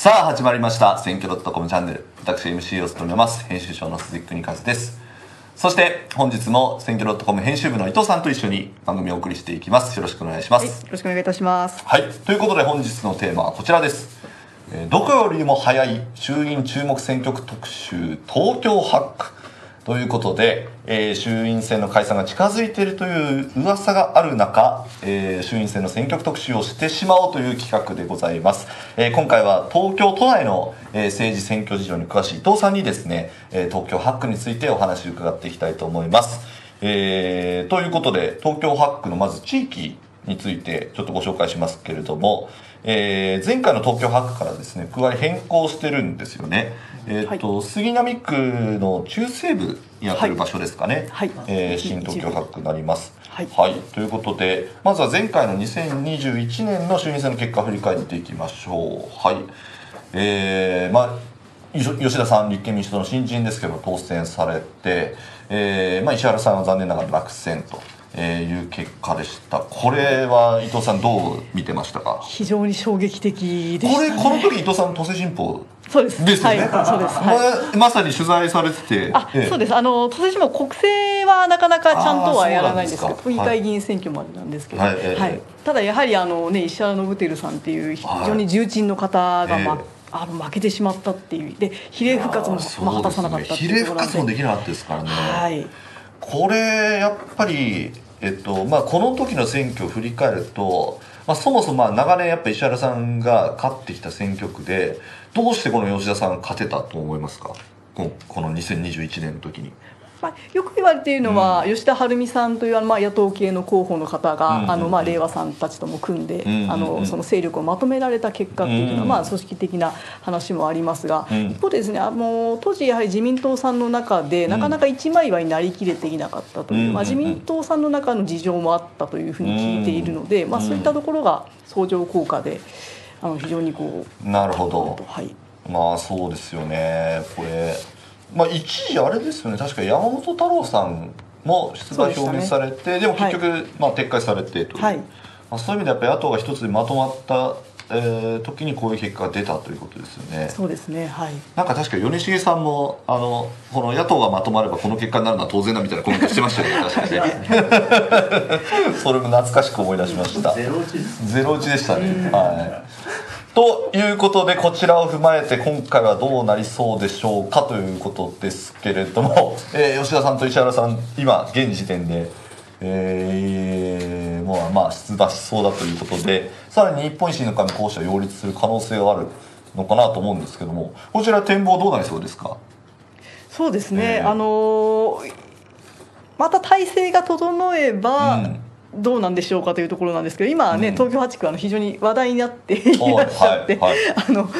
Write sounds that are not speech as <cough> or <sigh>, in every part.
さあ始まりました。選挙 .com チャンネル。私 MC を務めます。編集長の鈴木邦和です。そして本日も選挙 .com 編集部の伊藤さんと一緒に番組をお送りしていきます。よろしくお願いします、はい、よろしくお願いいたします。はい、ということで本日のテーマはこちらです。えーどこよりも早い衆院注目選挙区特集東京8区ということで、えー衆院選の解散が近づいているという噂がある中、えー衆院選の選挙区特集をしてしまおうという企画でございます。えー今回は東京都内の、え政治選挙事情に詳しい伊藤さんにですね、え東京8区についてお話を伺っていきたいと思います。えということで東京8区のまず地域についてちょっとご紹介しますけれども、えー前回の東京8区からですね区割り変更してるんですよね。えーと杉並区の中西部にあたる場所ですかね、はいえー新東京8区になります。はいということでまずは前回の2021年の衆院選の結果を振り返っていきましょう。はいえーまあ吉田さん立憲民主党の新人ですけど当選されて、えーまあ、石原さんは残念ながら落選と。えーいう結果でした。これは伊藤さんどう見てましたか？非常に衝撃的でした、ね、これこの時伊藤さん都政新報そうですですよね、はい、そうです、はい、ままさに取材されててあ、ええ。そうです。あの都政新聞国政はなかなかちゃんとはやらないんですけど都議会議員選挙までなんですけど、はい。ええ。ただやはりあの、ね、石原伸晃さんっていう非常に重鎮の方が、まえ。えあの負けてしまったっていう。で比例復活も、まあ、果たさなかったって比例復活もできなかったですからね、はいこれやっぱり、えっとまあ、この時の選挙を振り返ると、まあ、そもそもま長年やっぱ石原さんが勝ってきた選挙区でどうしてこの吉田さん勝てたと思いますか？このこの2021年の時に。まあ、よく言われているのは、吉田晴美さんというあのまあ野党系の候補の方が、あのまあ令和さんたちとも組んで、あのその勢力をまとめられた結果っていうのは、まあ、組織的な話もありますが、うん。一方でですねあの当時やはり自民党さんの中でなかなか一枚岩になりきれていなかったという、まあ、自民党さんの中の事情もあったというふうに聞いているので、まあ、そういったところが相乗効果であの非常にこうなるほど。はい、まあそうですよね。これまあ一時あれですよね。確か山本太郎さんも出馬表明されてで,、も結局、まあ、撤回されてという、はい。まあ、そういう意味でやっぱり野党が一つでまとまった、えー時にこういう結果が出たということですよね。そうですね。はい。なんか確か米重さんもあのこの野党がまとまればこの結果になるのは当然だみたいなコメントしてましたよね。<laughs> 確かにね。<laughs> それも懐かしく思い出しました。ゼロ打ちです。ゼロ打ちでしたね。はい。ということでこちらを踏まえて今回はどうなりそうでしょうかということですけれども、<laughs> えー吉田さんと石原さん今現時点で、えーもうまあ出馬しそうだということでさらに日本維新の会もこうした擁立する可能性があるのかなと思うんですけどもこちら展望どうなりそうですか？そうですね、ええあのーまた体制が整えば、うんどうなんでしょうかというところなんですけど今はね、うん。東京8区は非常に話題になっていらっしゃって、はいはいあの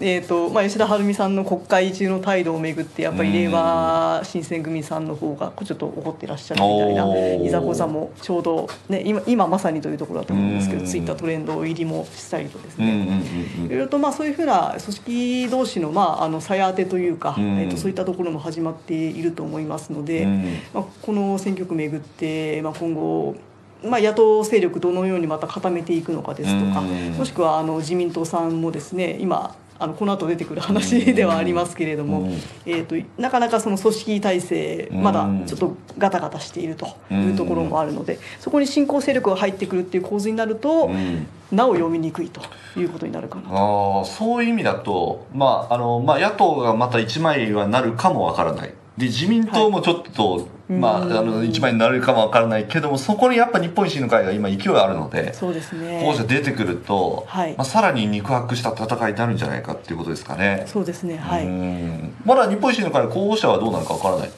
えーとまあ、吉田晴美さんの国会中の態度をめぐってやっぱり令和新選組さんの方がちょっと怒ってらっしゃるみたいないざこざもちょうど、ね、今今まさにというところだと思うんですけうん。どツイッタートレンド入りもしたりとですね、いろいろとまあそういうふうな組織同士のまああの鞘当てというか、うん。えっとそういったところも始まっていると思いますので、うん。まあ、この選挙区めぐって、まあ、今後、まあ、野党勢力どのようにまた固めていくのかですとか、うん。もしくはあの自民党さんもですね今あのこの後出てくる話ではありますけれども、うん。えー、となかなかその組織体制まだちょっとガタガタしているというところもあるので、そこに新興勢力が入ってくるっていう構図になると、うん。なお読みにくいということになるかなと。ああそういう意味だと、まああのまあ、野党がまた一枚はなるかもわからない。で自民党もちょっと、まあ、あうんの一枚になるかもわからないけどもそこにやっぱ日本維新の会が今勢いあるのでそうですね。候補者出てくると、はいまあ、さらに肉薄した戦いになるんじゃないかっていうことですかね。そうですね。はうい。んまだ日本維新の会の候補者はどうなるかわからない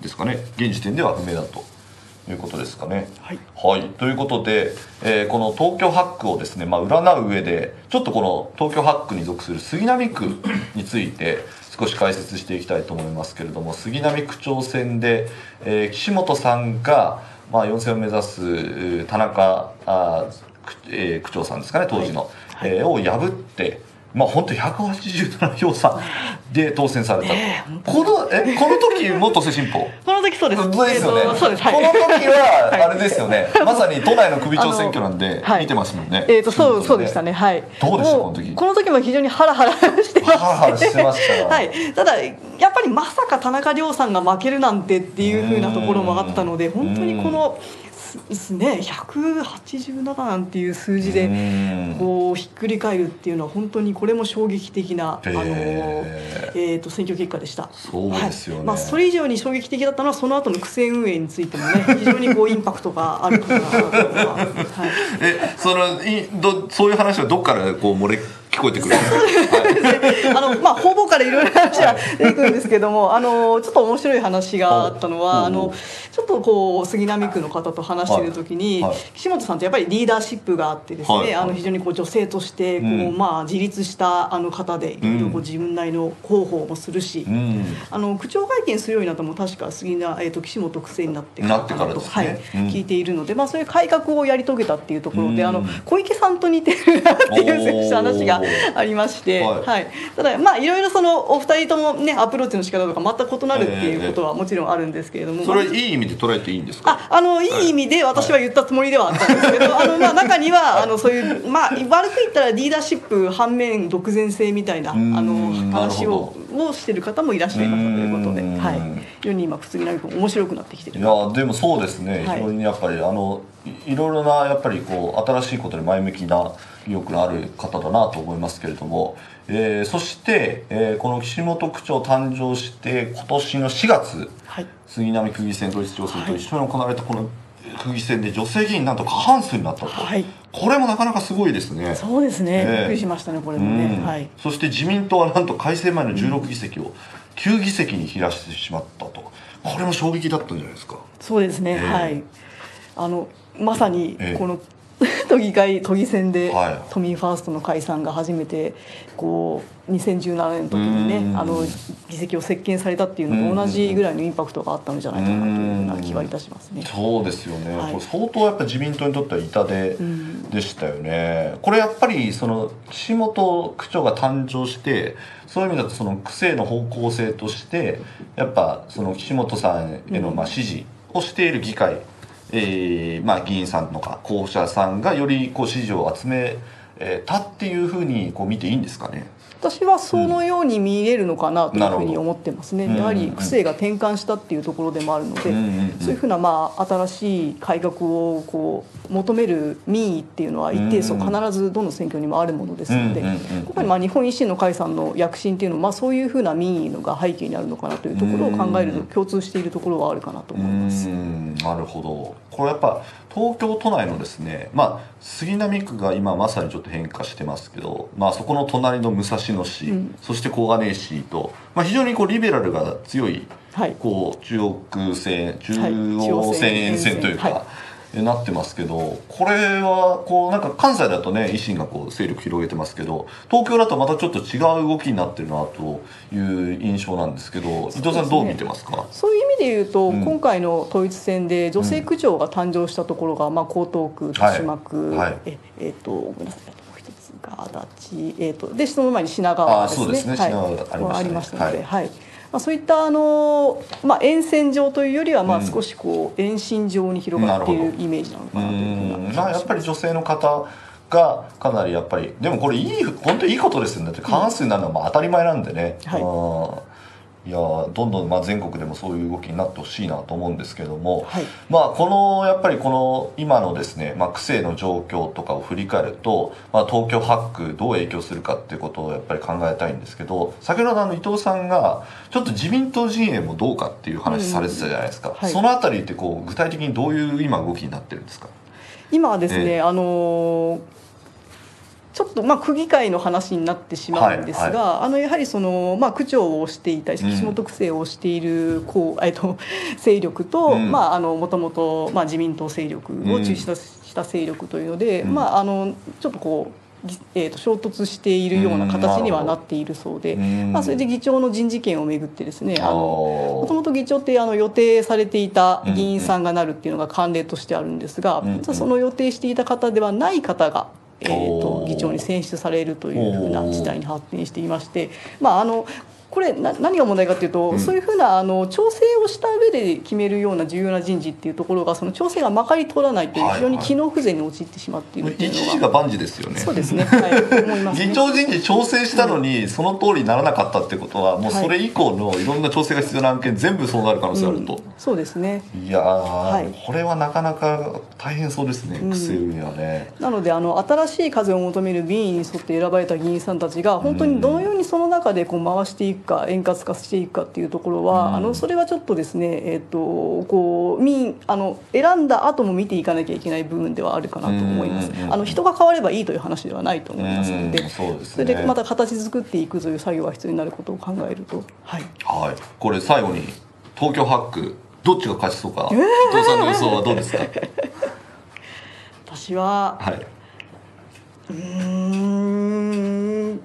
ですかね現時点では不明だということですかね。はい。はい、ということで、えーこの東京8区をですね、まあ、占う上でちょっとこの東京8区に属する杉並区について少し解説していきたいと思いますけれども杉並区長選で、えー岸本さんが、まあ、4選を目指すえー田中あえー区長さんですかね当時の、はい。えーを破って、まあ本当187票差で当選された、ねえこのえこの時も都政新報？この時そうです。そうですよね、えーとそうです。はい。この時は <laughs> はい。あれですよね、まさに都内の首長選挙なんで見てますもんね、えー、とそうそうでしたね、はい。どうでした？もこの時。この時も非常にハラハラしてまして、ハラハラしてましたよ。はい。ただやっぱりまさか田中亮さんが負けるなんてっていう風なところもあったので、うん。本当にこのすね187なんていう数字でうん。こうひっくり返るっていうのは本当にこれも衝撃的なあのえーと選挙結果でした。そうですよね。はい。まあそれ以上に衝撃的だったのはその後の区政運営についてもね非常にこうインパクトがあるかなと思います。はい。えそのいどそういう話はどっからこう漏れ聞こえてくるあのまあ方々からいろいろ話が出てくるんですけども、あのちょっと面白い話があったのは、あのちょっとこう杉並区の方と話している時に、岸本さんってやっぱりリーダーシップがあってですね、あの非常にこう女性としてこう、うん。まあ自立したあの方でいろいろこう自分なりの広報もするし。うん。あの区長会見するようになったのも確か杉な、えー、と岸本区政になってからからですね。はいうん。聞いているので、まあ、そういう改革をやり遂げたっていうところで、うん。あの小池さんと似てるなっていう話がありまして、はい。はい、ただまあいろいろそのお二人ともねアプローチの仕方とか全く異なるっていうことはもちろんあるんですけれども、それいい意味で捉えていいんですか？ああのいい意味で私は言ったつもりではあったんですけど、<laughs> あのまあ中にはあのそういうまあ悪く言ったらリーダーシップ反面独善性みたいなあうんの話ををしてる方もいらっしゃいましたということで、うんはい、非常に今杉並区面白くなってきてる。い。やでもそうですね、はい。非常にやっぱりあのいいろいろなやっぱりこう新しいことに前向きな意欲のある方だなと思いますけれども、えーそして、えーこの岸本区長誕生して今年の4月はい。杉並区議選統一調整と一緒に行われたこの区議選で女性議員なんと過半数になったと、はい。これもなかなかすごいですね。そうですね、ええびっくりしましたねこれもね、うん。はい。そして自民党はなんと改選前の16議席を9議席に減らしてしまったと。これも衝撃だったんじゃないですか。そうですね、ええはい。あのまさにええこの <laughs> 都議会都議選で、はい。都民ファーストの解散が初めてこう2017年の時にうん。ねあの議席を席巻されたっていうのと同じぐらいのインパクトがあったんじゃないかなというふうな気はいたしますね。そうですよね、はい。これ相当やっぱ自民党にとっては痛手ん。でしたよね、これやっぱりその岸本区長が誕生してそういう意味だとその区政の方向性としてやっぱその岸本さんへのまあ支持をしている議会、えーまあ、議員さんとか候補者さんがよりこう支持を集めたっていうふうにこう見ていいんですかね。私はそのように見えるのかなというふうに思ってますね。うん。やはり区政が転換したっていうところでもあるので、うんそういうふうなまあ新しい改革をこう求める民意っていうのは一定数うん。必ずどの選挙にもあるものですので、今回まあ日本維新の会さんの躍進っていうのはまあそういうふうな民意のが背景にあるのかなというところを考えると共通しているところはあるかなと思います。うんなるほど。これやっぱ東京都内のですねまあ杉並区が今まさにちょっと変化してますけど、まあ、そこの隣の武蔵野市、うん。そして小金井市と、まあ、非常にこうリベラルが強いはい。こう中央線中はい。央線沿線。というか、はえなってますけどこれはこうなんか関西だとね維新がこう勢力広げてますけど東京だとまたちょっと違う動きになってるなという印象なんですけど伊藤さんどう見てますか？そういう意味で言うと、うん。今回の統一選で女性区長が誕生したところが、まあ、江東区、豊島区、はい。はい。ええーとごめんなさい。あともう一つが足立、えー、とでその前に品川ですね。あそうですね。はい、品川がありましたね。ありましたので、はい。はいまあ、そういったあの、まあ、沿線上というよりは、まあ、うん。少しこう遠心上に広がっているイメージなのかなというふううん。なまあやっぱり女性の方がかなりやっぱりでもこれいい本当にいいことですよね。だって過半数になるのはまあ当たり前なんでね、はい。うんいやどんどんまあ全国でもそういう動きになってほしいなと思うんですけども、はい。まあこのやっぱりこの今のですね、まあ、区政の状況とかを振り返ると、まあ、東京8区どう影響するかっていうことをやっぱり考えたいんですけど先ほどあの伊藤さんがちょっと自民党陣営もどうかっていう話されてたじゃないですか、うんはい。そのあたりってこう具体的にどういう今動きになってるんですか？今はですね、え。あのーちょっとまあ区議会の話になってしまうんですが、はいあのやはりその、まあ、区長をしていた岸本区政をしているこう、えっと、<laughs> 勢力と、うん。まあ、あのもともとまあ自民党勢力を中心とした勢力というので、うん。まあ、あのちょっとこう、ぎえー、と衝突しているような形にはなっているそうで、うん。まあ、それで議長の人事権をめぐってですねあのもとのもと議長ってあの予定されていた議員さんがなるっていうのが慣例としてあるんですが、うん。うん。その予定していた方ではない方が、えー、と議長に選出されるというふうな事態に発展していまして、まあ、あのこれな何が問題かというと、そういうふうなあの調整をした上で決めるような重要な人事っていうところがその調整がまかり通らないというはい非常に機能不全に陥ってしまっているっていう一のが、時が万事ですよね。そうですね、はい、思います、ね。議長人事調整したのにその通りにならなかったってことはもうそれ以降のいろんな調整が必要な案件全部そうなる可能性あると、うん。そうですね。いやー、い。これはなかなか大変そうですね、育成運営はね。なのであの新しい風を求める民意に沿って選ばれた議員さんたちが本当にどのようにその中でこう回していくか円滑化していくかっていうところは、うん。あのそれはちょっとですね、えっとこう民あの選んだ後も見ていかなきゃいけない部分ではあるかなと思います。うん。あの人が変わればいいという話ではないと思いますので、うんそうですね。それでまた形作っていくという作業が必要になることを考えると、はい。はい、これ最後に東京8区どっちが勝ちそうか、伊藤さんの予想はどうですか？<laughs> 私ははい、うーん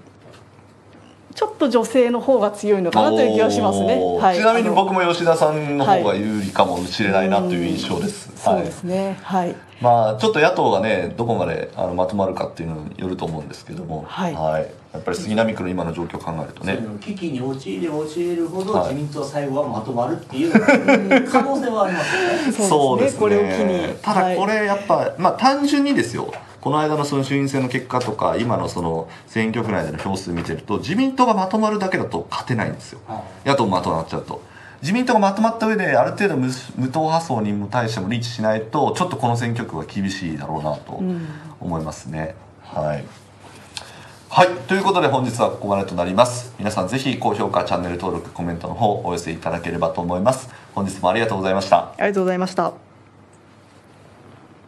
ちょっと女性の方が強いのかなという気がしますね。はい、ちなみに僕も吉田さんの方が有利かもしれないなという印象です。そうですね。はい。まあちょっと野党がねどこまであのまとまるかっていうのによると思うんですけども、はいやっぱり杉並区の今の状況を考えるとね、危機に陥れば陥れるほどはい。自民党は最後はまとまるっていう <laughs> 可能性はありますよね。そうですねこれを機に。ただはい。これやっぱ、まあ単純にですよ。この間のその衆院選の結果とか今のその選挙区内での票数見てると自民党がまとまるだけだと勝てないんですよ。野党もまとまっちゃうと。自民党がまとまった上である程度無無党派層にも対してもリーチしないとちょっとこの選挙区は厳しいだろうなとん。思いますね、はいはいということで本日はここまでとなります。皆さんぜひ高評価チャンネル登録コメントの方お寄せいただければと思います。本日もありがとうございました。ありがとうございました。